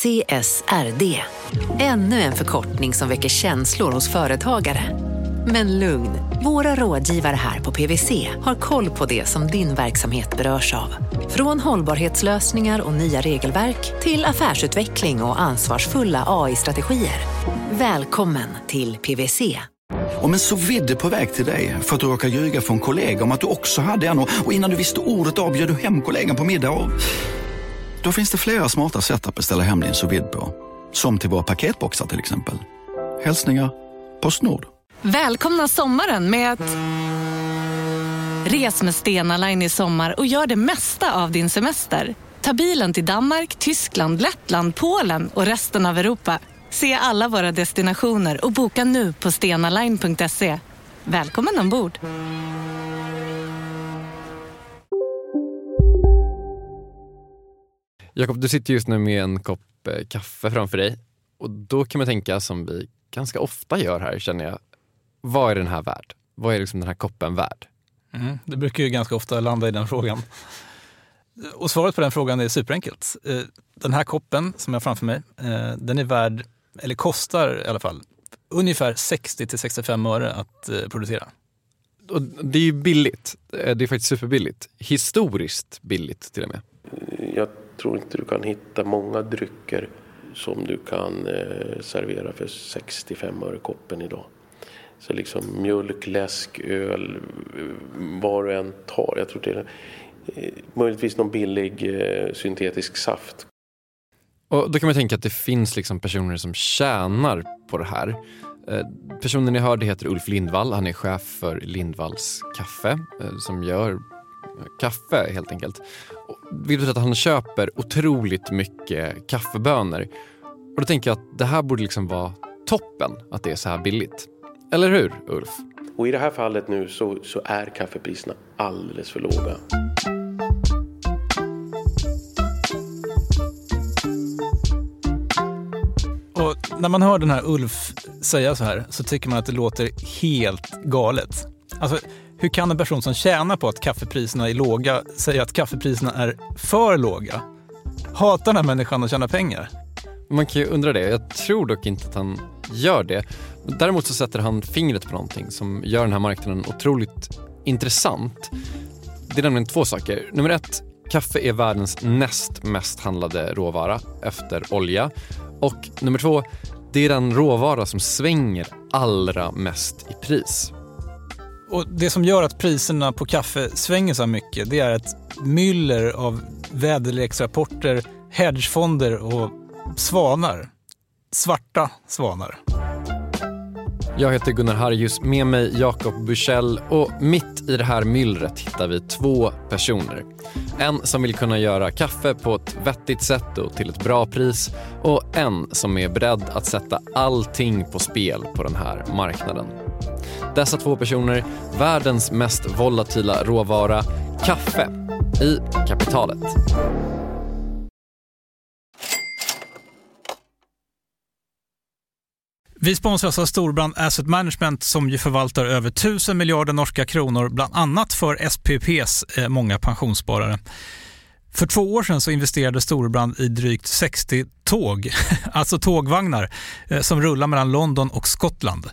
CSRD. Ännu en förkortning som väcker känslor hos företagare. Men lugn, våra rådgivare här på PWC har koll på det som din verksamhet berörs av. Från hållbarhetslösningar och nya regelverk till affärsutveckling och ansvarsfulla AI-strategier. Välkommen till PWC. Om en så vidde på väg till dig för att du råkar ljuga från kollega om att du också hade en och innan du visste ordet av bjöd du hem kollegan på middag och... Då finns det flera smarta sätt att beställa hem din sous på. Som till våra paketboxar till exempel. Hälsningar Postnord. Välkomna sommaren med att... Res med Stena Line i sommar och gör det mesta av din semester. Ta bilen till Danmark, Tyskland, Lettland, Polen och resten av Europa. Se alla våra destinationer och boka nu på stenaline.se. Välkommen ombord! Jakob, du sitter just nu med en kopp eh, kaffe framför dig och då kan man tänka som vi ganska ofta gör här känner jag. Vad är den här värd? Vad är liksom den här koppen värd? Mm, det brukar ju ganska ofta landa i den frågan. Och svaret på den frågan är superenkelt. Eh, den här koppen som jag har framför mig, eh, den är värd, eller kostar i alla fall, ungefär 60 till 65 öre att producera. Och det är ju billigt. Det är faktiskt superbilligt. Historiskt billigt till och med. Jag tror inte du kan hitta många drycker som du kan eh, servera för 65 öre koppen idag. Så liksom mjölk, läsk, öl, eh, vad du än tar. Jag tror det är eh, möjligtvis någon billig eh, syntetisk saft. Och då kan man tänka att det finns liksom personer som tjänar på det här. Eh, personen ni hörde heter Ulf Lindvall. Han är chef för Lindvalls kaffe eh, som gör kaffe helt enkelt. Vilket betyder att han köper otroligt mycket kaffebönor. Och då tänker jag att det här borde liksom vara toppen att det är så här billigt. Eller hur Ulf? Och i det här fallet nu så, så är kaffepriserna alldeles för låga. Och när man hör den här Ulf säga så här så tycker man att det låter helt galet. Alltså, hur kan en person som tjänar på att kaffepriserna är låga säga att kaffepriserna är för låga? Hatar den här människan att tjäna pengar? Man kan ju undra det. Jag tror dock inte att han gör det. Däremot så sätter han fingret på någonting som gör den här marknaden otroligt intressant. Det är nämligen två saker. Nummer ett, kaffe är världens näst mest handlade råvara efter olja. Och nummer två, det är den råvara som svänger allra mest i pris. Och Det som gör att priserna på kaffe svänger så mycket det är ett myller av väderleksrapporter, hedgefonder och svanar. Svarta svanar. Jag heter Gunnar Harjus, med mig Jakob Bursell och mitt i det här myllret hittar vi två personer. En som vill kunna göra kaffe på ett vettigt sätt och till ett bra pris och en som är beredd att sätta allting på spel på den här marknaden. Dessa två personer, världens mest volatila råvara, kaffe, i kapitalet. Vi sponsras av alltså Storbrand Asset Management som ju förvaltar över 1000 miljarder norska kronor, bland annat för SPPs eh, många pensionssparare. För två år sedan så investerade Storbrand i drygt 60 tåg, alltså tågvagnar, eh, som rullar mellan London och Skottland.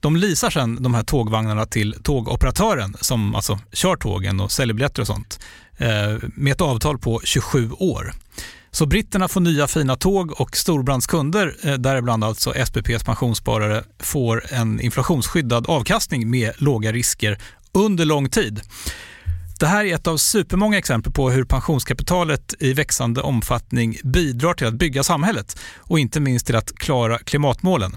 De leasar sen de här tågvagnarna till tågoperatören som alltså kör tågen och säljer biljetter och sånt eh, med ett avtal på 27 år. Så britterna får nya fina tåg och storbrandskunder, eh, däribland alltså SPPs pensionssparare, får en inflationsskyddad avkastning med låga risker under lång tid. Det här är ett av supermånga exempel på hur pensionskapitalet i växande omfattning bidrar till att bygga samhället och inte minst till att klara klimatmålen.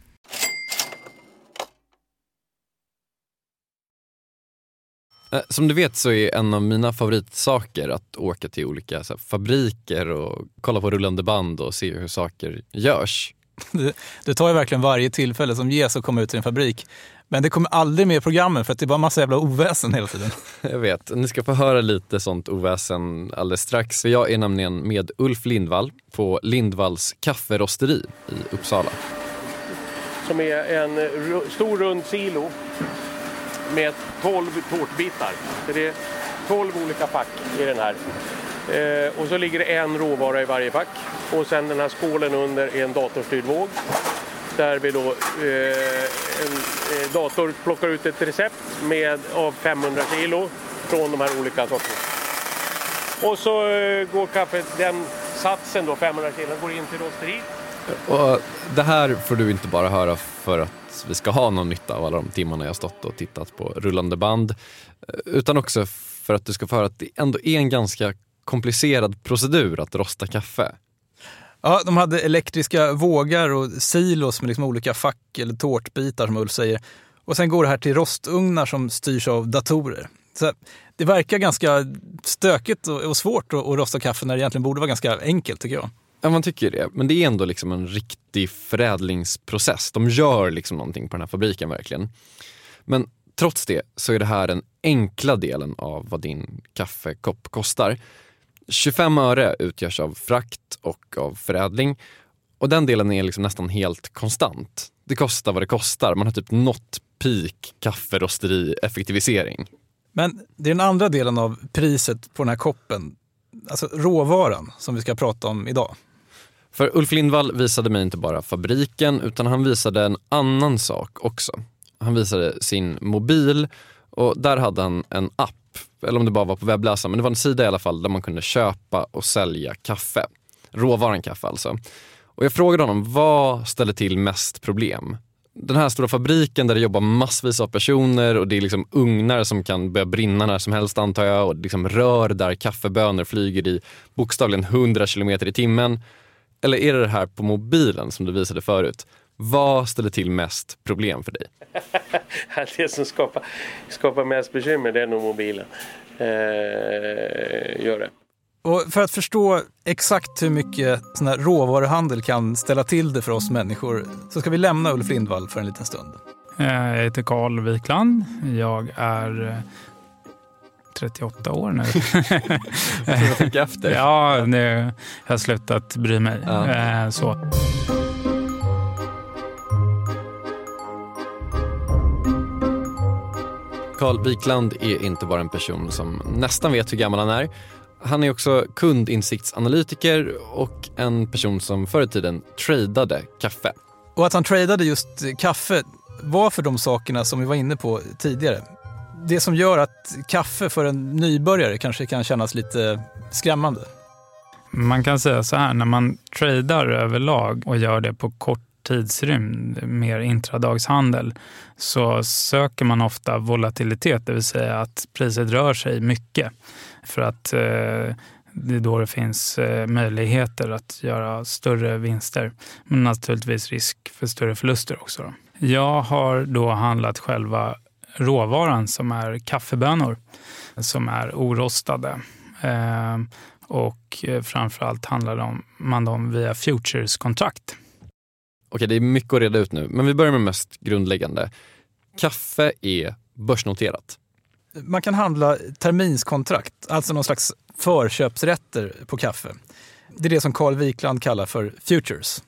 Som du vet så är en av mina favoritsaker att åka till olika här, fabriker och kolla på rullande band och se hur saker görs. Du, du tar ju verkligen varje tillfälle som ges att komma ut till en fabrik. Men det kommer aldrig med i programmen för att det är bara massa jävla oväsen hela tiden. Jag vet, ni ska få höra lite sånt oväsen alldeles strax. För jag är nämligen med Ulf Lindvall på Lindvalls kafferosteri i Uppsala. Som är en stor rund silo med 12 tårtbitar. Så det är 12 olika fack i den här. Eh, och så ligger det en råvara i varje fack. Och sen den här skålen under är en datorstyrd våg. Där vi då eh, en eh, dator plockar ut ett recept med, av 500 kilo från de här olika sorterna. Och så eh, går kaffet, den satsen då, 500 kilo, går in till rosteri. Och det här får du inte bara höra för att vi ska ha någon nytta av alla de timmarna jag stått och tittat på rullande band. Eh, utan också för att du ska få höra att det ändå är en ganska komplicerad procedur att rosta kaffe. Ja, de hade elektriska vågar och silos med liksom olika fack eller tårtbitar som Ulf säger. Och sen går det här till rostugnar som styrs av datorer. Så det verkar ganska stökigt och, svårt att rosta kaffe när det egentligen borde vara ganska enkelt tycker jag. Ja, man tycker det. Men det är ändå liksom en riktig förädlingsprocess. De gör liksom någonting på den här fabriken verkligen. Men trots det så är det här den enkla delen av vad din kaffekopp kostar. 25 öre utgörs av frakt och av förädling. Och den delen är liksom nästan helt konstant. Det kostar vad det kostar. Man har typ nått peak kafferosteri-effektivisering. Men det är den andra delen av priset på den här koppen, alltså råvaran som vi ska prata om idag. För Ulf Lindvall visade mig inte bara fabriken utan han visade en annan sak också. Han visade sin mobil och där hade han en app, eller om det bara var på webbläsaren, men det var en sida i alla fall där man kunde köpa och sälja kaffe. Råvaran kaffe alltså. Och jag frågade honom, vad ställer till mest problem? Den här stora fabriken där det jobbar massvis av personer och det är liksom ugnar som kan börja brinna när som helst antar jag och liksom rör där kaffebönor flyger i bokstavligen 100 kilometer i timmen. Eller är det det här på mobilen som du visade förut? Vad ställer till mest problem för dig? det som skapar, skapar mest bekymmer det är nog mobilen. Eh, gör det. Och för att förstå exakt hur mycket sån här råvaruhandel kan ställa till det för oss människor så ska vi lämna Ulf Lindvall för en liten stund. Jag heter Karl Wikland. Jag är eh, 38 år nu. Jag tänka efter? ja, nu jag har slutat bry mig. Ja. Eh, Så. Carl Wikland är inte bara en person som nästan vet hur gammal han är. Han är också kundinsiktsanalytiker och en person som förr i tiden tradade kaffe. Och att han tradade just kaffe var för de sakerna som vi var inne på tidigare. Det som gör att kaffe för en nybörjare kanske kan kännas lite skrämmande. Man kan säga så här, när man tradar överlag och gör det på kort tidsrymd, mer intradagshandel, så söker man ofta volatilitet, det vill säga att priset rör sig mycket. För att eh, det är då det finns eh, möjligheter att göra större vinster. Men naturligtvis risk för större förluster också. Då. Jag har då handlat själva råvaran som är kaffebönor som är orostade. Eh, och eh, framförallt handlar man dem via futures-kontrakt. Okej, det är mycket att reda ut nu, men vi börjar med mest grundläggande. Kaffe är börsnoterat. Man kan handla terminskontrakt, alltså någon slags förköpsrätter på kaffe. Det är det som Carl Wikland kallar för futures.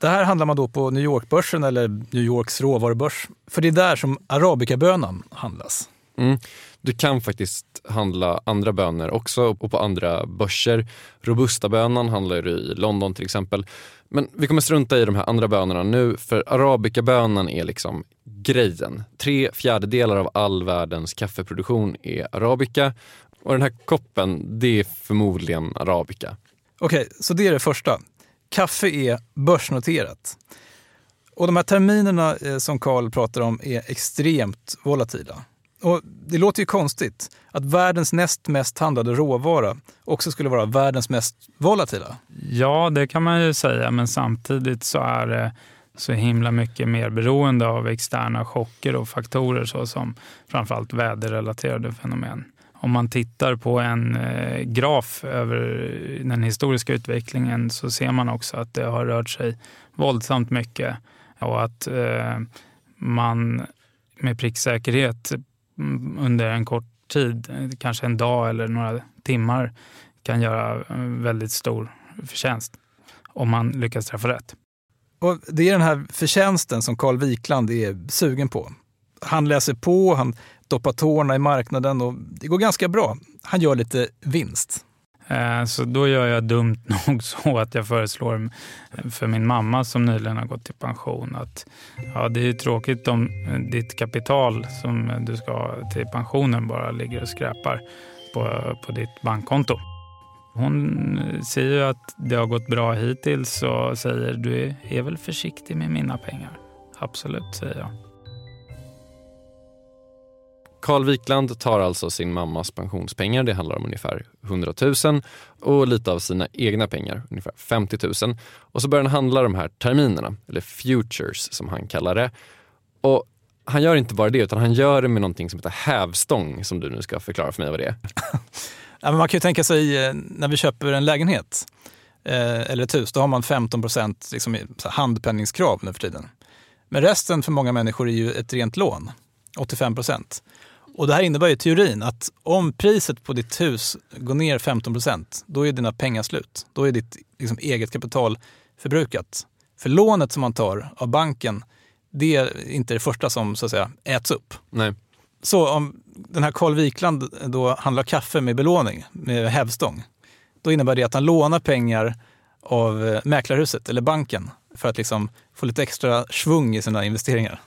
Det här handlar man då på New York-börsen eller New Yorks råvarubörs. För det är där som arabikabönan handlas. Mm. Du kan faktiskt handla andra bönor också och på andra börser. Robustabönan handlar du i London till exempel. Men vi kommer strunta i de här andra bönorna nu för arabikabönan är liksom grejen. Tre fjärdedelar av all världens kaffeproduktion är arabica och den här koppen, det är förmodligen arabica. Okej, så det är det första kaffe är börsnoterat. Och de här terminerna eh, som Carl pratar om är extremt volatila. Och det låter ju konstigt att världens näst mest handlade råvara också skulle vara världens mest volatila. Ja, det kan man ju säga, men samtidigt så är det så himla mycket mer beroende av externa chocker och faktorer såsom framförallt väderrelaterade fenomen. Om man tittar på en eh, graf över den historiska utvecklingen så ser man också att det har rört sig våldsamt mycket och att eh, man med pricksäkerhet mm, under en kort tid, kanske en dag eller några timmar, kan göra eh, väldigt stor förtjänst om man lyckas träffa rätt. Och det är den här förtjänsten som Carl Wikland är sugen på. Han läser på, han doppar tårna i marknaden och det går ganska bra. Han gör lite vinst. Eh, så då gör jag dumt nog så att jag föreslår för min mamma som nyligen har gått i pension att ja, det är tråkigt om eh, ditt kapital som du ska ha till pensionen bara ligger och skräpar på, på ditt bankkonto. Hon eh, säger ju att det har gått bra hittills och säger du är väl försiktig med mina pengar. Absolut, säger jag. Carl Wikland tar alltså sin mammas pensionspengar, det handlar om ungefär 100 000 och lite av sina egna pengar, ungefär 50 000. Och så börjar han handla de här terminerna, eller futures som han kallar det. Och han gör inte bara det, utan han gör det med någonting som heter hävstång som du nu ska förklara för mig vad det är. ja, men man kan ju tänka sig eh, när vi köper en lägenhet eh, eller ett hus, då har man 15 procent liksom, handpenningskrav nu för tiden. Men resten för många människor är ju ett rent lån, 85 procent. Och det här innebär i teorin att om priset på ditt hus går ner 15 procent, då är dina pengar slut. Då är ditt liksom, eget kapital förbrukat. För lånet som man tar av banken, det är inte det första som så att säga äts upp. Nej. Så om den här Carl Wikland då handlar kaffe med belåning, med hävstång, då innebär det att han lånar pengar av eh, mäklarhuset eller banken för att liksom få lite extra svung i sina investeringar.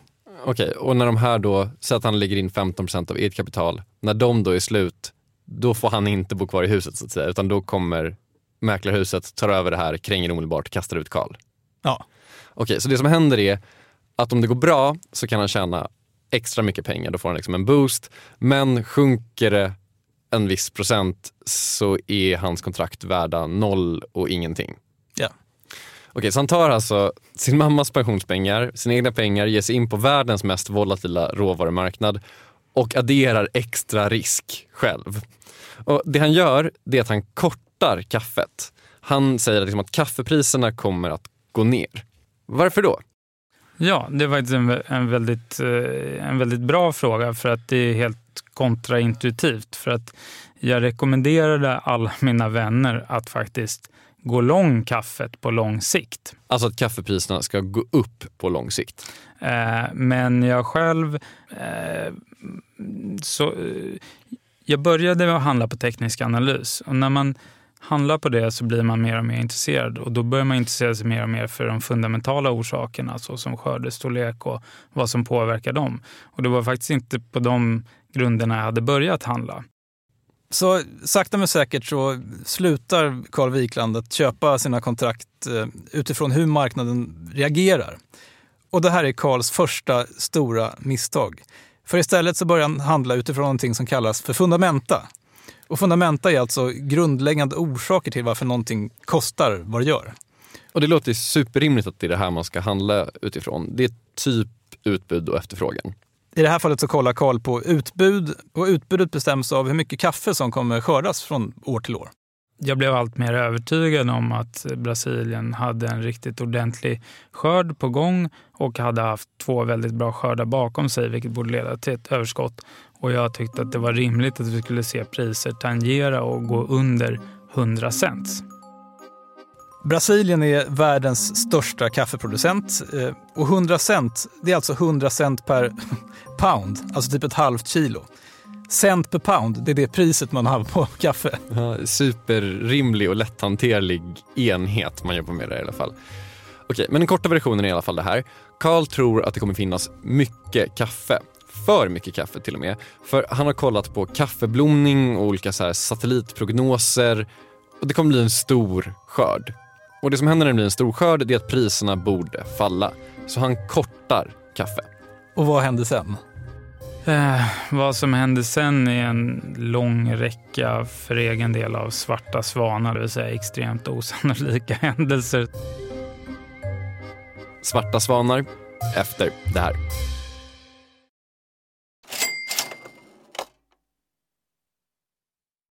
Okej, okay, och när de här då, så att han lägger in 15% av eget kapital, när de då är slut, då får han inte bo kvar i huset så att säga, utan då kommer mäklarhuset, tar över det här, kränger omedelbart, kastar ut Karl. Ja. Okej, okay, så det som händer är att om det går bra så kan han tjäna extra mycket pengar, då får han liksom en boost. Men sjunker det en viss procent så är hans kontrakt värda noll och ingenting. Okej, så han tar alltså sin mammas pensionspengar, sina egna pengar, ger sig in på världens mest volatila råvarumarknad och adderar extra risk själv. Och Det han gör det är att han kortar kaffet. Han säger liksom att kaffepriserna kommer att gå ner. Varför då? Ja, det var en, en, väldigt, eh, en väldigt bra fråga för att det är helt kontraintuitivt. För att jag rekommenderade alla mina vänner att faktiskt gå lång kaffet på lång sikt. Alltså att kaffepriserna ska gå upp på lång sikt? Eh, men jag själv... Eh, så, eh, jag började att handla på teknisk analys. Och när man handlar på det så blir man mer och mer intresserad. Och då börjar man intressera sig mer och mer för de fundamentala orsakerna såsom skördestorlek och vad som påverkar dem. Och det var faktiskt inte på de grunderna jag hade börjat handla. Så sakta men säkert så slutar Carl Wikland att köpa sina kontrakt eh, utifrån hur marknaden reagerar. Och det här är Carls första stora misstag. För istället så börjar han handla utifrån någonting som kallas för fundamenta. Och fundamenta är alltså grundläggande orsaker till varför någonting kostar vad det gör. Och det låter superrimligt att det är det här man ska handla utifrån. Det är typ utbud och efterfrågan. I det här fallet så kollar Karl på utbud och utbudet bestäms av hur mycket kaffe som kommer skördas från år till år. Jag blev allt mer övertygad om att Brasilien hade en riktigt ordentlig skörd på gång och hade haft två väldigt bra skördar bakom sig, vilket borde leda till ett överskott. Och jag tyckte att det var rimligt att vi skulle se priser tangera och gå under 100 cents. Brasilien är världens största kaffeproducent eh, och 100 cent, det är alltså 100 cent per pound, alltså typ ett halvt kilo. Cent per pound, det är det priset man har på kaffe. Ja, superrimlig och lätthanterlig enhet man jobbar med det i alla fall. Okej, men den korta versionen är i alla fall det här. Carl tror att det kommer finnas mycket kaffe. För mycket kaffe till och med. För han har kollat på kaffeblomning och olika så satellitprognoser och det kommer bli en stor skörd. Och det som händer när det blir en stor skörd är att priserna borde falla. Så han kortar kaffe. Och vad hände sen? Eh, vad som hände sen är en lång räcka för egen del av svarta svanar, det vill säga extremt osannolika händelser. Svarta svanar efter det här.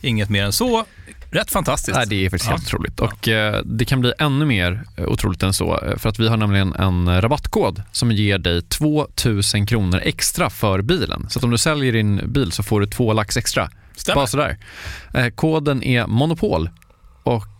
Inget mer än så. Rätt fantastiskt. Nej, det är faktiskt ja. helt otroligt. Och eh, det kan bli ännu mer eh, otroligt än så. Eh, för att vi har nämligen en rabattkod som ger dig 2000 kronor extra för bilen. Så om du säljer din bil så får du två lax extra. Stämmer. Bara sådär. Eh, koden är Monopol och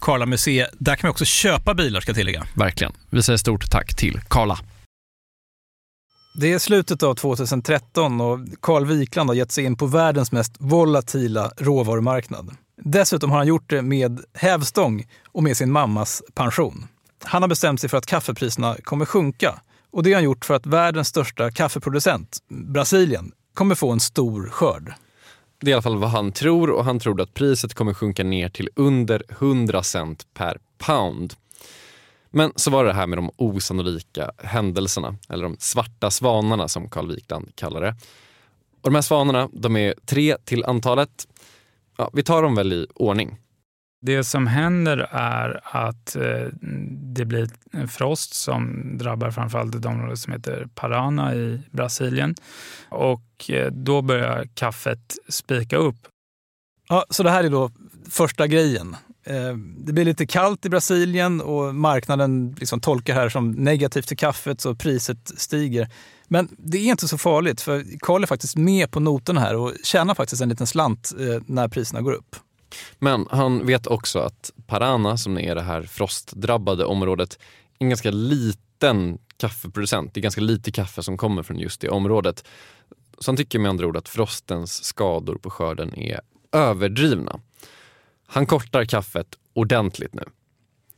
Karla Museet. Där kan man också köpa bilar ska jag tillägga. Verkligen. Vi säger stort tack till Karla. Det är slutet av 2013 och Carl Wikland har gett sig in på världens mest volatila råvarumarknad. Dessutom har han gjort det med hävstång och med sin mammas pension. Han har bestämt sig för att kaffepriserna kommer sjunka. Och det har han gjort för att världens största kaffeproducent, Brasilien, kommer få en stor skörd. Det är i alla fall vad han tror och han tror att priset kommer sjunka ner till under 100 cent per pound. Men så var det det här med de osannolika händelserna, eller de svarta svanarna som Carl Wikland kallar det. Och de här svanarna, de är tre till antalet. Ja, vi tar dem väl i ordning. Det som händer är att eh, det blir en frost som drabbar framförallt ett område som heter Parana i Brasilien. Och eh, då börjar kaffet spika upp. Ja, så det här är då första grejen. Eh, det blir lite kallt i Brasilien och marknaden liksom tolkar det här som negativt till kaffet så priset stiger. Men det är inte så farligt för Karl är faktiskt med på noterna här och tjänar faktiskt en liten slant när priserna går upp. Men han vet också att Parana, som är det här frostdrabbade området, är en ganska liten kaffeproducent. Det är ganska lite kaffe som kommer från just det området. Så han tycker med andra ord att frostens skador på skörden är överdrivna. Han kortar kaffet ordentligt nu.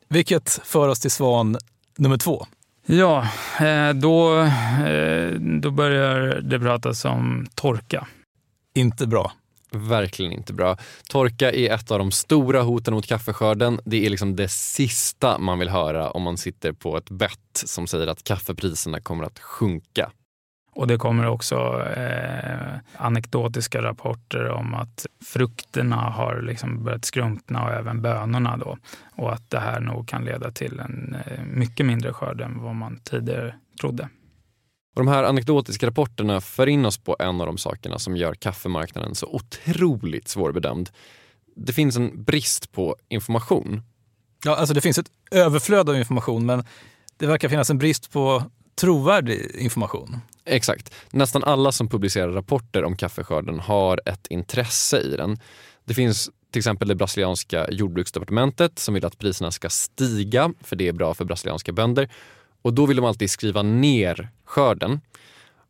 Vilket för oss till svan nummer två. Ja, eh, då, eh, då börjar det pratas om torka. Inte bra. Verkligen inte bra. Torka är ett av de stora hoten mot kaffeskörden. Det är liksom det sista man vill höra om man sitter på ett bett som säger att kaffepriserna kommer att sjunka. Och det kommer också eh, anekdotiska rapporter om att frukterna har liksom börjat skrumpna och även bönorna då. Och att det här nog kan leda till en eh, mycket mindre skörd än vad man tidigare trodde. Och de här anekdotiska rapporterna för in oss på en av de sakerna som gör kaffemarknaden så otroligt svårbedömd. Det finns en brist på information. Ja, alltså det finns ett överflöd av information men det verkar finnas en brist på trovärdig information. Exakt. Nästan alla som publicerar rapporter om kaffeskörden har ett intresse i den. Det finns till exempel det brasilianska jordbruksdepartementet som vill att priserna ska stiga för det är bra för brasilianska bönder. Och då vill de alltid skriva ner skörden.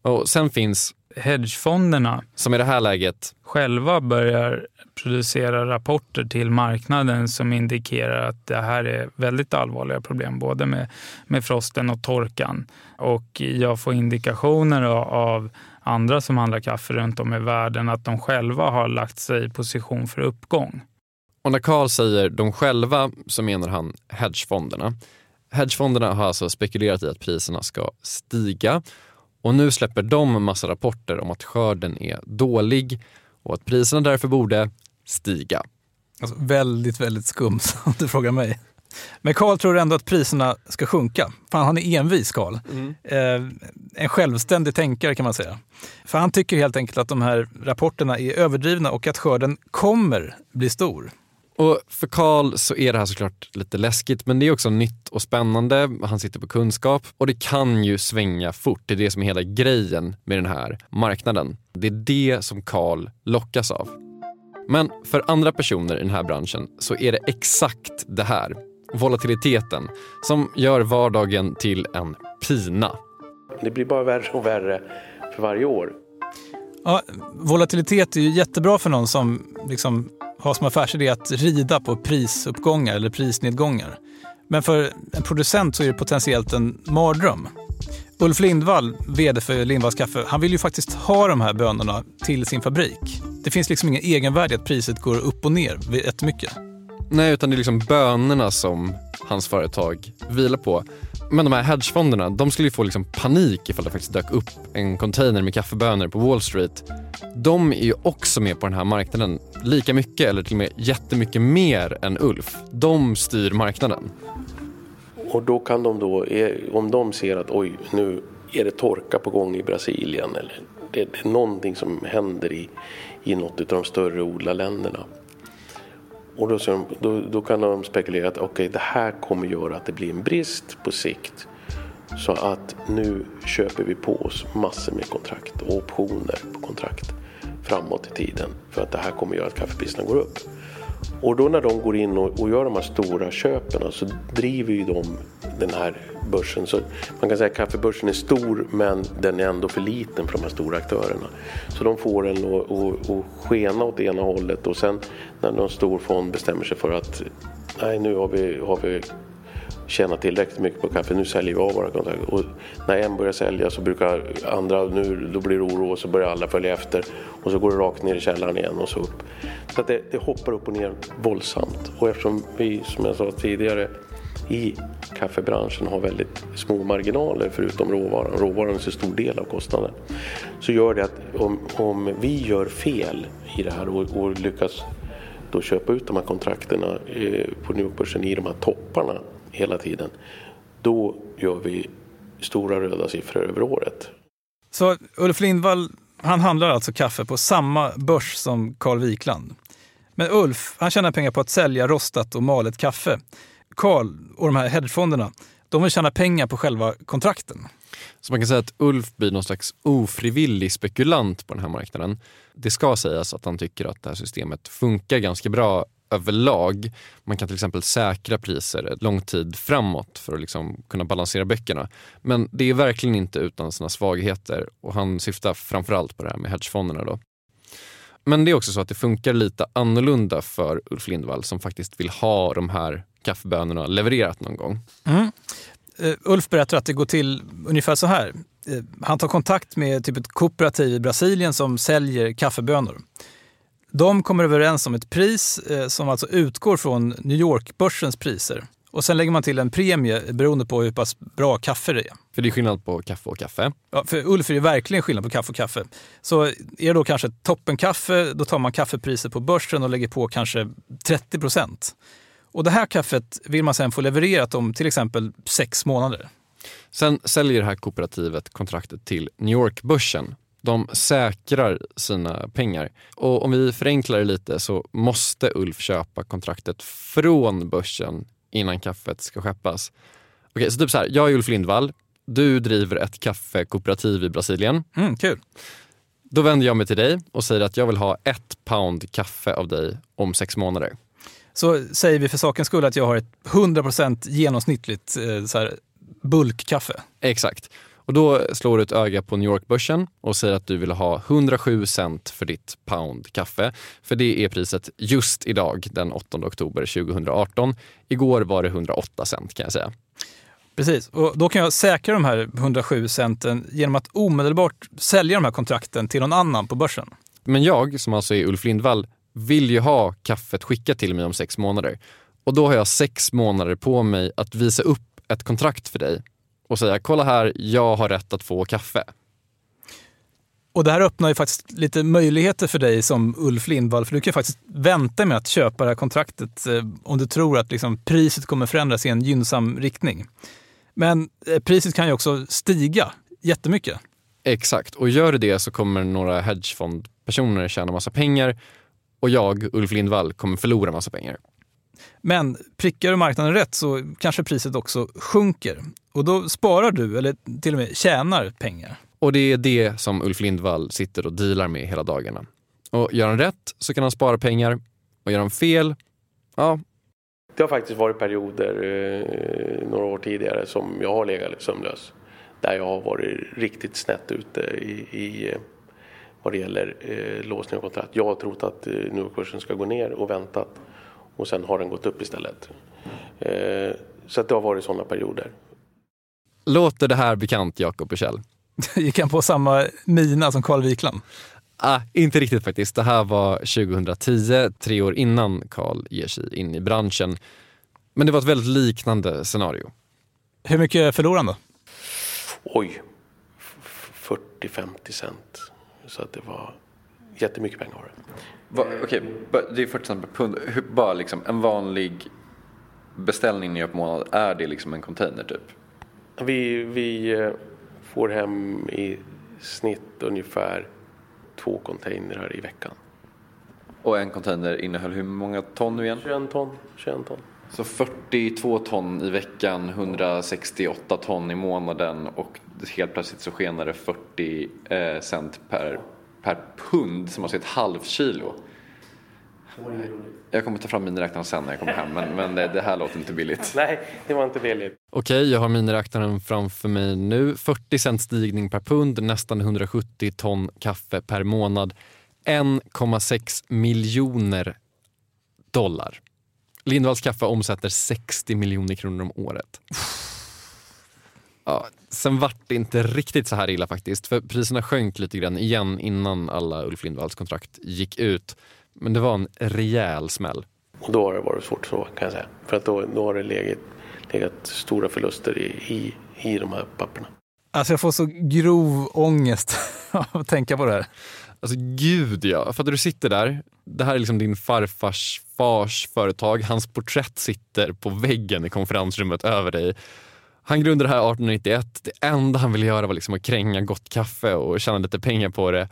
Och sen finns Hedgefonderna som i det här läget själva börjar producera rapporter till marknaden som indikerar att det här är väldigt allvarliga problem, både med, med frosten och torkan. Och jag får indikationer av andra som handlar kaffe runt om i världen att de själva har lagt sig i position för uppgång. Och när Carl säger de själva så menar han hedgefonderna. Hedgefonderna har alltså spekulerat i att priserna ska stiga och nu släpper de massa rapporter om att skörden är dålig och att priserna därför borde stiga. Alltså, väldigt, väldigt skumt om du frågar mig. Men Karl tror ändå att priserna ska sjunka. Fan, han är envis, Karl. Mm. Eh, en självständig tänkare kan man säga. För han tycker helt enkelt att de här rapporterna är överdrivna och att skörden kommer bli stor. Och för Karl så är det här såklart lite läskigt men det är också nytt och spännande. Han sitter på kunskap och det kan ju svänga fort. Det är det som är hela grejen med den här marknaden. Det är det som Karl lockas av. Men för andra personer i den här branschen så är det exakt det här, volatiliteten, som gör vardagen till en pina. Det blir bara värre och värre för varje år. Ja, volatilitet är ju jättebra för någon som liksom har som affärsidé att rida på prisuppgångar eller prisnedgångar. Men för en producent så är det potentiellt en mardröm. Ulf Lindvall, vd för Lindvalls kaffe, han vill ju faktiskt ha de här bönorna till sin fabrik. Det finns liksom ingen egenvärde i att priset går upp och ner jättemycket. Nej, utan det är liksom bönorna som hans företag vilar på. Men de här hedgefonderna, de skulle ju få liksom panik ifall det faktiskt dök upp en container med kaffebönor på Wall Street. De är ju också med på den här marknaden lika mycket eller till och med jättemycket mer än Ulf. De styr marknaden. Och då kan de då, om de ser att oj, nu är det torka på gång i Brasilien eller det, är någonting som händer i, i något av de större odlarländerna. Och då, då, då, kan de spekulera att okay, det här kommer göra att det blir en brist på sikt. Så att nu köper vi på oss massor med kontrakt och optioner på kontrakt framåt i tiden. För att det här kommer göra att kaffepriserna går upp. Och då när de går in och, och gör de här stora köpen så driver ju de den här börsen. Så man kan säga att kaffebörsen är stor men den är ändå för liten för de här stora aktörerna. Så de får den att, skena åt ena hållet och sen när någon stor fond bestämmer sig för att nej nu har vi, har vi tjäna tillräckligt mycket på kaffe, nu säljer vi av våra kontrakt. Och när en börjar sälja så brukar andra, nu då blir det oro och så börjar alla följa efter och så går det rakt ner i källaren igen och så upp. Så att det, det hoppar upp och ner våldsamt och eftersom vi, som jag sa tidigare, i kaffebranschen har väldigt små marginaler förutom råvaran. Råvaran är så stor del av kostnaden. Så gör det att om, om vi gör fel i det här och, och lyckas då köpa ut de här kontrakterna eh, på New York-börsen i de här topparna hela tiden. Då gör vi stora röda siffror över året. Så Ulf Lindvall, han handlar alltså kaffe på samma börs som Carl Wikland. Men Ulf, han tjänar pengar på att sälja rostat och malet kaffe. Carl och de här hedgefonderna, de vill tjäna pengar på själva kontrakten. Så man kan säga att Ulf blir någon slags ofrivillig spekulant på den här marknaden. Det ska sägas att han tycker att det här systemet funkar ganska bra överlag. Man kan till exempel säkra priser lång tid framåt för att liksom kunna balansera böckerna. Men det är verkligen inte utan sina svagheter och han syftar framförallt på det här med hedgefonderna. Då. Men det är också så att det funkar lite annorlunda för Ulf Lindvall som faktiskt vill ha de här kaffebönorna levererat någon gång. Mm. Eh, Ulf berättar att det går till ungefär så här. Eh, han tar kontakt med typ ett kooperativ i Brasilien som säljer kaffebönor. De kommer överens om ett pris eh, som alltså utgår från New York-börsens priser. Och sen lägger man till en premie beroende på hur pass bra kaffe det är. För det är skillnad på kaffe och kaffe. Ja, för Ulf är det verkligen skillnad på kaffe och kaffe. Så är det då kanske toppenkaffe, då tar man kaffepriser på börsen och lägger på kanske 30 procent. Och det här kaffet vill man sen få levererat om till exempel sex månader. Sen säljer det här kooperativet kontraktet till New York-börsen. De säkrar sina pengar. Och om vi förenklar det lite så måste Ulf köpa kontraktet från börsen innan kaffet ska skeppas. Okej, så typ så här, jag är Ulf Lindvall. Du driver ett kaffekooperativ i Brasilien. Mm, kul. Då vänder jag mig till dig och säger att jag vill ha ett pound kaffe av dig om sex månader. Så säger vi för sakens skull att jag har ett 100% genomsnittligt eh, så här, bulkkaffe. Exakt. Och då slår du ett öga på New York-börsen och säger att du vill ha 107 cent för ditt pound kaffe. För det är priset just idag, den 8 oktober 2018. Igår var det 108 cent kan jag säga. Precis, och då kan jag säkra de här 107 centen genom att omedelbart sälja de här kontrakten till någon annan på börsen. Men jag, som alltså är Ulf Lindvall, vill ju ha kaffet skickat till mig om sex månader. Och då har jag sex månader på mig att visa upp ett kontrakt för dig och säga kolla här, jag har rätt att få kaffe. Och det här öppnar ju faktiskt lite möjligheter för dig som Ulf Lindvall, för du kan faktiskt vänta med att köpa det här kontraktet eh, om du tror att liksom priset kommer förändras i en gynnsam riktning. Men eh, priset kan ju också stiga jättemycket. Exakt, och gör det det så kommer några hedgefondpersoner tjäna massa pengar och jag, Ulf Lindvall, kommer förlora massa pengar. Men prickar du marknaden rätt så kanske priset också sjunker. Och då sparar du, eller till och med tjänar pengar. Och det är det som Ulf Lindvall sitter och dealar med hela dagarna. Och gör han rätt så kan han spara pengar och gör han fel, ja. Det har faktiskt varit perioder eh, några år tidigare som jag har legat sömnlös. Där jag har varit riktigt snett ute i, i eh, vad det gäller eh, låsning av kontrakt. Jag har trott att eh, Nordkursen ska gå ner och väntat och sen har den gått upp istället. Eh, så att det har varit sådana perioder. Låter det här bekant, Jakob Bursell? Gick han på samma mina som Carl Wikland? Ah, inte riktigt faktiskt. Det här var 2010, tre år innan Carl ger sig in i branschen. Men det var ett väldigt liknande scenario. Hur mycket förlorade han då? Oj, 40-50 cent. Så att det var jättemycket pengar det. Va, Okej, ba- det är 40 cent per pund. Hur, bara liksom en vanlig beställning ni gör på månad, är det liksom en container typ? Vi, vi eh, får hem i snitt ungefär två containrar i veckan. Och en container innehöll hur många ton nu igen? 21 ton. 21 ton. Så 42 ton i veckan, 168 ton i månaden och helt plötsligt så skenar det 40 eh, cent per, per pund som alltså är ett halvkilo. Jag kommer ta fram miniräknaren sen när jag kommer hem men, men det, det här låter inte billigt. Nej, det var inte billigt. Okej, jag har miniräknaren framför mig nu. 40 cent stigning per pund, nästan 170 ton kaffe per månad. 1,6 miljoner dollar. Lindvalls kaffe omsätter 60 miljoner kronor om året. Ja, sen vart det inte riktigt så här illa faktiskt. För priserna sjönk lite grann igen innan alla Ulf Lindvalls kontrakt gick ut. Men det var en rejäl smäll. Och då har det varit svårt så kan jag säga. För att då, då har det legat, legat stora förluster i, i, i de här papperna. Alltså jag får så grov ångest av att tänka på det här. Alltså gud ja, för att du sitter där. Det här är liksom din farfars fars företag. Hans porträtt sitter på väggen i konferensrummet över dig. Han grundade det här 1891. Det enda han ville göra var liksom att kränga gott kaffe och tjäna lite pengar på det.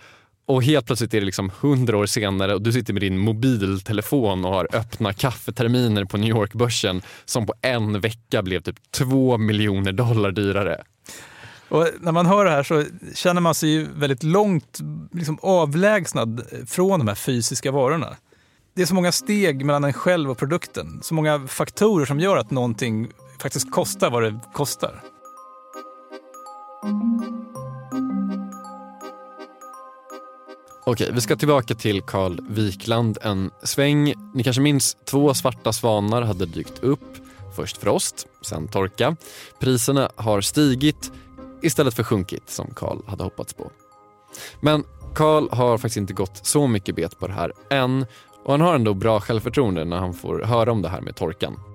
Och helt plötsligt är det liksom hundra år senare och du sitter med din mobiltelefon och har öppna kaffeterminer på New York-börsen som på en vecka blev typ två miljoner dollar dyrare. Och när man hör det här så känner man sig ju väldigt långt liksom avlägsnad från de här fysiska varorna. Det är så många steg mellan en själv och produkten. Så många faktorer som gör att någonting faktiskt kostar vad det kostar. Okej, vi ska tillbaka till Carl Wikland en sväng. Ni kanske minns två svarta svanar hade dykt upp. först frost, sen torka. Priserna har stigit istället för sjunkit som Karl hade hoppats på. Men Karl har faktiskt inte gått så mycket bet på det här än och han har ändå bra självförtroende när han får höra om det här med torkan.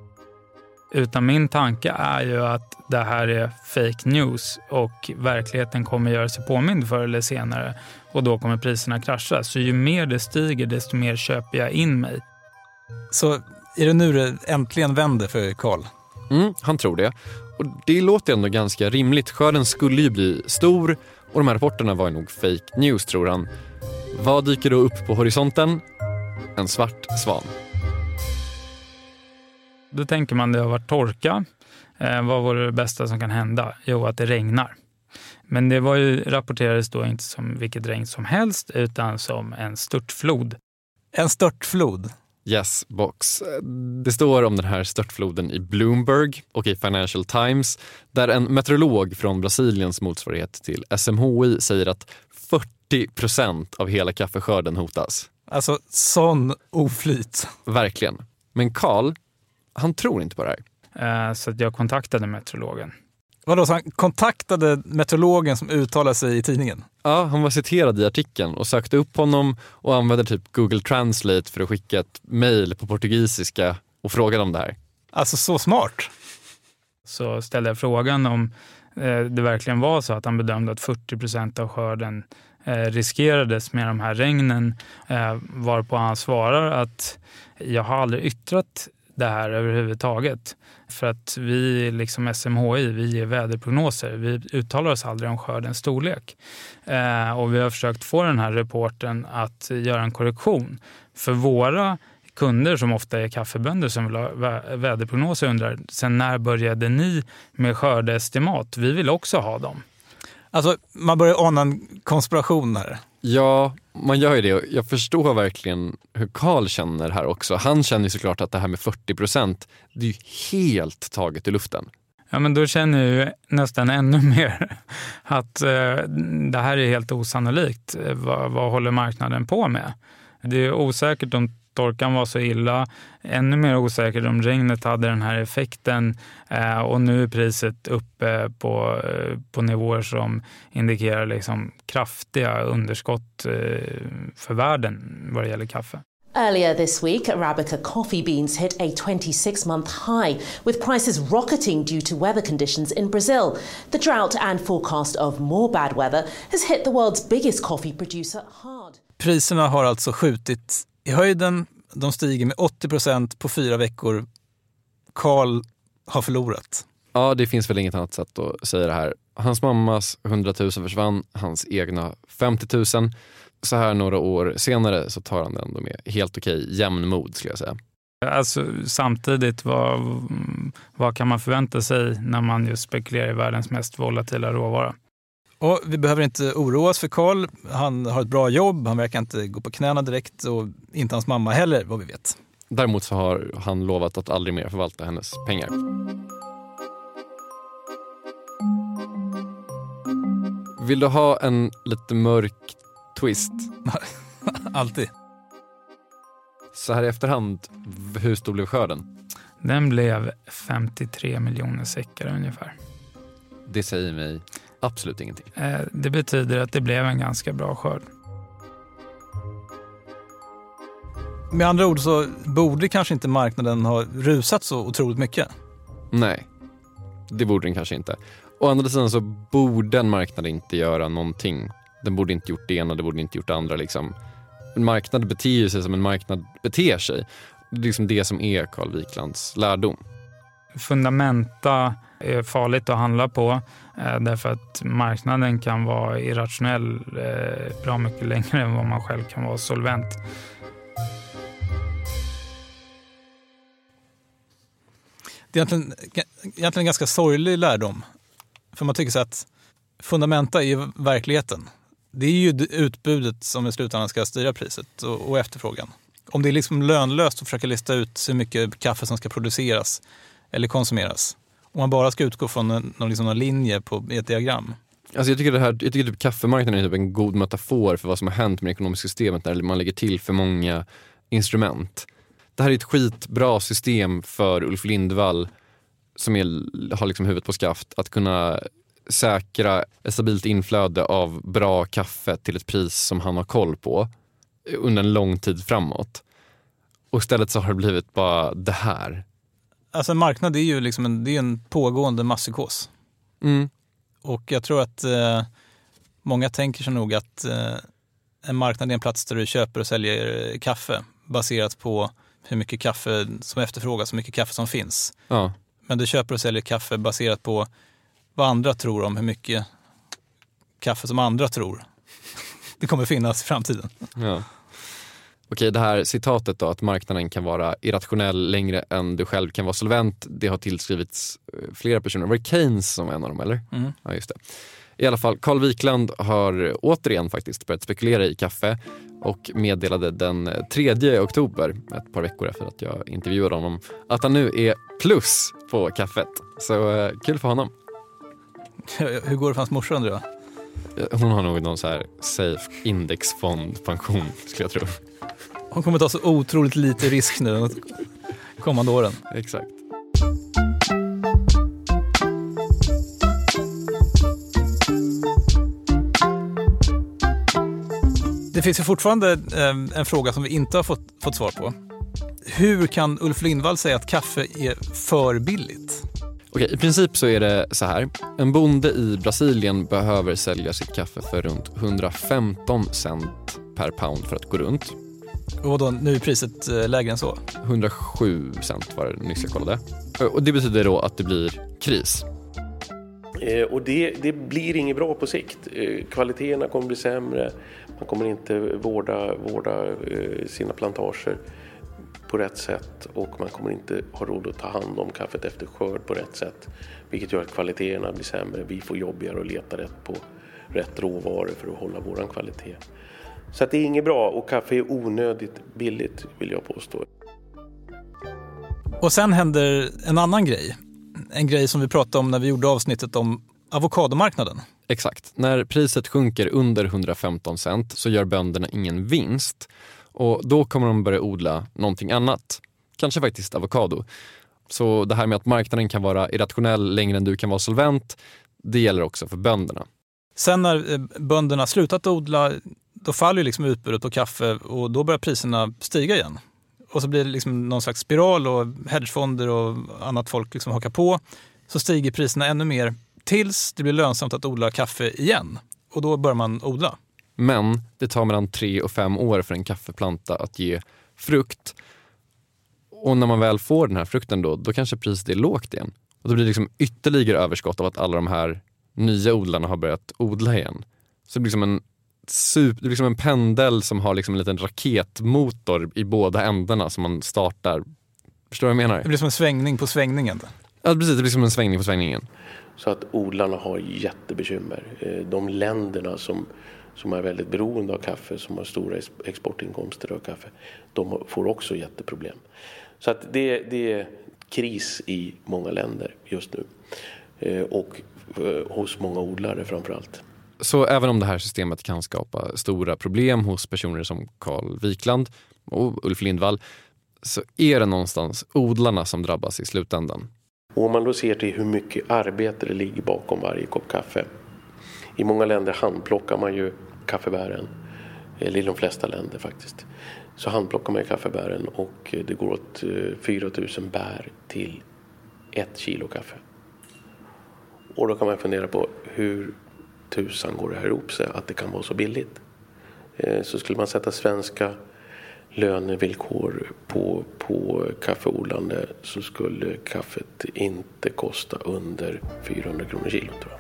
Utan min tanke är ju att det här är fake news och verkligheten kommer göra sig påmind förr eller senare och då kommer priserna krascha. Så ju mer det stiger desto mer köper jag in mig. Så är det nu det äntligen vänder för Karl? Mm, han tror det. Och det låter ändå ganska rimligt. Skörden skulle ju bli stor och de här rapporterna var nog fake news tror han. Vad dyker då upp på horisonten? En svart svan. Då tänker man det har varit torka. Eh, vad vore det bästa som kan hända? Jo, att det regnar. Men det var ju, rapporterades då inte som vilket regn som helst utan som en störtflod. En störtflod? Yes, box. Det står om den här störtfloden i Bloomberg och i Financial Times där en meteorolog från Brasiliens motsvarighet till SMHI säger att 40 procent av hela kaffeskörden hotas. Alltså sån oflyt. Verkligen. Men Karl, han tror inte på det här. Eh, så jag kontaktade meteorologen. Vadå, så han kontaktade meteorologen som uttalade sig i tidningen? Ja, han var citerad i artikeln och sökte upp honom och använde typ Google Translate för att skicka ett mejl på portugisiska och frågade om det här. Alltså så smart. Så ställde jag frågan om eh, det verkligen var så att han bedömde att 40 procent av skörden eh, riskerades med de här regnen. Eh, varpå han svarar att jag har aldrig yttrat det här överhuvudtaget. För att vi, liksom SMHI, vi ger väderprognoser. Vi uttalar oss aldrig om skördens storlek. Eh, och vi har försökt få den här reporten att göra en korrektion. För våra kunder som ofta är kaffebönder som vill ha väderprognoser undrar, sen när började ni med skördeestimat? Vi vill också ha dem. Alltså, man börjar ana en konspiration här. Ja, man gör ju det. Jag förstår verkligen hur Karl känner här också. Han känner ju såklart att det här med 40 procent, det är ju helt taget i luften. Ja, men då känner jag ju nästan ännu mer att eh, det här är helt osannolikt. Eh, vad, vad håller marknaden på med? Det är osäkert om torkan var så illa. Ännu mer osäkert om regnet hade den här effekten eh, och nu är priset uppe på, eh, på nivåer som indikerar liksom kraftiga underskott eh, för världen vad det gäller kaffe. Earlier this week, Arabica coffee beans hit a 26 month high, with prices rocketing due to weather conditions in Brazil. The drought and forecast of more bad weather has hit the world's biggest coffee producer hard. Priserna har alltså skjutit i höjden. De stiger med 80 procent på fyra veckor. Karl har förlorat. Ja, det finns väl inget annat sätt att säga det här. Hans mammas 100 000 försvann, hans egna 50 000. Så här några år senare så tar han det ändå med helt okej jämnmod skulle jag säga. Alltså, samtidigt, vad, vad kan man förvänta sig när man just spekulerar i världens mest volatila råvara? Och vi behöver inte oroa oss för Karl. Han har ett bra jobb, han verkar inte gå på knäna direkt och inte hans mamma heller vad vi vet. Däremot så har han lovat att aldrig mer förvalta hennes pengar. Vill du ha en lite mörk twist? Alltid. Så här i efterhand, hur stor blev skörden? Den blev 53 miljoner säckar ungefär. Det säger mig Absolut ingenting. Eh, det betyder att det blev en ganska bra skörd. Med andra ord så borde kanske inte marknaden ha rusat så otroligt mycket. Nej, det borde den kanske inte. Å andra sidan så borde en marknad inte göra någonting. Den borde inte gjort det ena, det borde inte gjort det andra. Liksom. En marknad beter sig som en marknad beter sig. Det är liksom det som är Carl Wiklands lärdom. Fundamenta är farligt att handla på Eh, därför att marknaden kan vara irrationell eh, bra mycket längre än vad man själv kan vara solvent. Det är egentligen, egentligen en ganska sorglig lärdom. För man tycker så att fundamenta är verkligheten. Det är ju utbudet som i slutändan ska styra priset och, och efterfrågan. Om det är liksom lönlöst att försöka lista ut hur mycket kaffe som ska produceras eller konsumeras, om man bara ska utgå från en, någon, liksom, linje på ett diagram. Alltså jag tycker, det här, jag tycker typ kaffemarknaden är typ en god metafor för vad som har hänt med det ekonomiska systemet när man lägger till för många instrument. Det här är ett skitbra system för Ulf Lindvall som är, har liksom huvudet på skaft att kunna säkra ett stabilt inflöde av bra kaffe till ett pris som han har koll på under en lång tid framåt. Och istället så har det blivit bara det här. Alltså en marknad är ju liksom en, det är en pågående masspsykos. Mm. Och jag tror att eh, många tänker sig nog att eh, en marknad är en plats där du köper och säljer kaffe baserat på hur mycket kaffe som efterfrågas, hur mycket kaffe som finns. Ja. Men du köper och säljer kaffe baserat på vad andra tror om hur mycket kaffe som andra tror det kommer finnas i framtiden. Ja. Okej, det här citatet då, att marknaden kan vara irrationell längre än du själv kan vara solvent, det har tillskrivits eh, flera personer. Var det Keynes som var en av dem eller? Mm. Ja, just det. I alla fall, Carl Wiklund har återigen faktiskt börjat spekulera i kaffe och meddelade den 3 oktober, ett par veckor efter att jag intervjuade honom, att han nu är plus på kaffet. Så eh, kul för honom. Hur går det för hans morsa undrar jag? Eh, Hon har nog någon så här safe indexfond pension skulle jag tro. Hon kommer ta så otroligt lite risk nu de kommande åren. Exakt. Det finns ju fortfarande eh, en fråga som vi inte har fått, fått svar på. Hur kan Ulf Lindvall säga att kaffe är för billigt? Okej, I princip så är det så här. En bonde i Brasilien behöver sälja sitt kaffe för runt 115 cent per pound för att gå runt. Och då, nu är priset eh, lägre än så. 107 cent var det nyss jag kollade. Och det betyder då att det blir kris. Eh, och det, det blir inget bra på sikt. Eh, kvaliteterna kommer bli sämre. Man kommer inte vårda, vårda eh, sina plantager på rätt sätt och man kommer inte ha råd att ta hand om kaffet efter skörd på rätt sätt. Vilket gör att kvaliteterna blir sämre. Vi får jobbigare att leta rätt på rätt råvaror för att hålla våran kvalitet. Så att det är inget bra och kaffe är onödigt billigt vill jag påstå. Och sen händer en annan grej. En grej som vi pratade om när vi gjorde avsnittet om avokadomarknaden. Exakt. När priset sjunker under 115 cent så gör bönderna ingen vinst. Och då kommer de börja odla någonting annat. Kanske faktiskt avokado. Så det här med att marknaden kan vara irrationell längre än du kan vara solvent, det gäller också för bönderna. Sen när eh, bönderna slutat odla, då faller ju liksom utbudet på kaffe och då börjar priserna stiga igen. Och så blir det liksom någon slags spiral och hedgefonder och annat folk liksom hakar på. Så stiger priserna ännu mer tills det blir lönsamt att odla kaffe igen. Och då börjar man odla. Men det tar mellan tre och fem år för en kaffeplanta att ge frukt. Och när man väl får den här frukten då, då kanske priset är lågt igen. Och då blir det liksom ytterligare överskott av att alla de här nya odlarna har börjat odla igen. Så det blir liksom en, super, det blir som en pendel som har liksom en liten raketmotor i båda ändarna som man startar. Förstår du vad jag menar? Det blir som en svängning på svängningen. Ja, precis. Det blir som en svängning på svängningen. Så att odlarna har jättebekymmer. Eh, De länderna som, som är väldigt beroende av kaffe, som har stora ex- exportinkomster av kaffe, de får också jätteproblem. Så att det, det är kris i många länder just nu. Eh, Och eh, hos många odlare framför allt. Så även om det här systemet kan skapa stora problem hos personer som Carl Wikland och Ulf Lindvall så är det någonstans odlarna som drabbas i slutändan. Och om man då ser till hur mycket arbete det ligger bakom varje kopp kaffe. I många länder handplockar man ju kaffebären. Eller i de flesta länder faktiskt. Så handplockar man ju kaffebären och det går åt eh, 4 000 bär till ett kilo kaffe. Och då kan man fundera på hur tusan går det här ihop sig att det kan vara så billigt. Eh, Så skulle man sätta svenska lönevillkor på, på kaffeodlande så skulle kaffet inte kosta under 400 kronor kilo tror jag.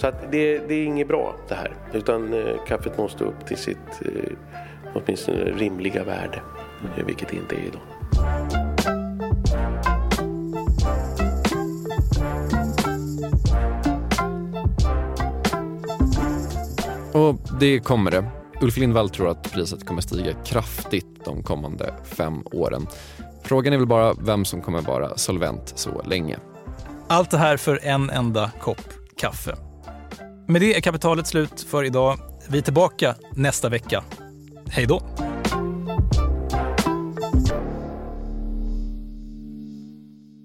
Så att det, det är inget bra det här. Utan eh, kaffet måste upp till sitt eh, åtminstone rimliga värde. eh, Vilket det inte är idag. Och det kommer det. Ulf Lindvall tror att priset kommer stiga kraftigt de kommande fem åren. Frågan är väl bara vem som kommer vara solvent så länge. Allt det här för en enda kopp kaffe. Med det är kapitalet slut för idag. Vi är tillbaka nästa vecka. Hej då!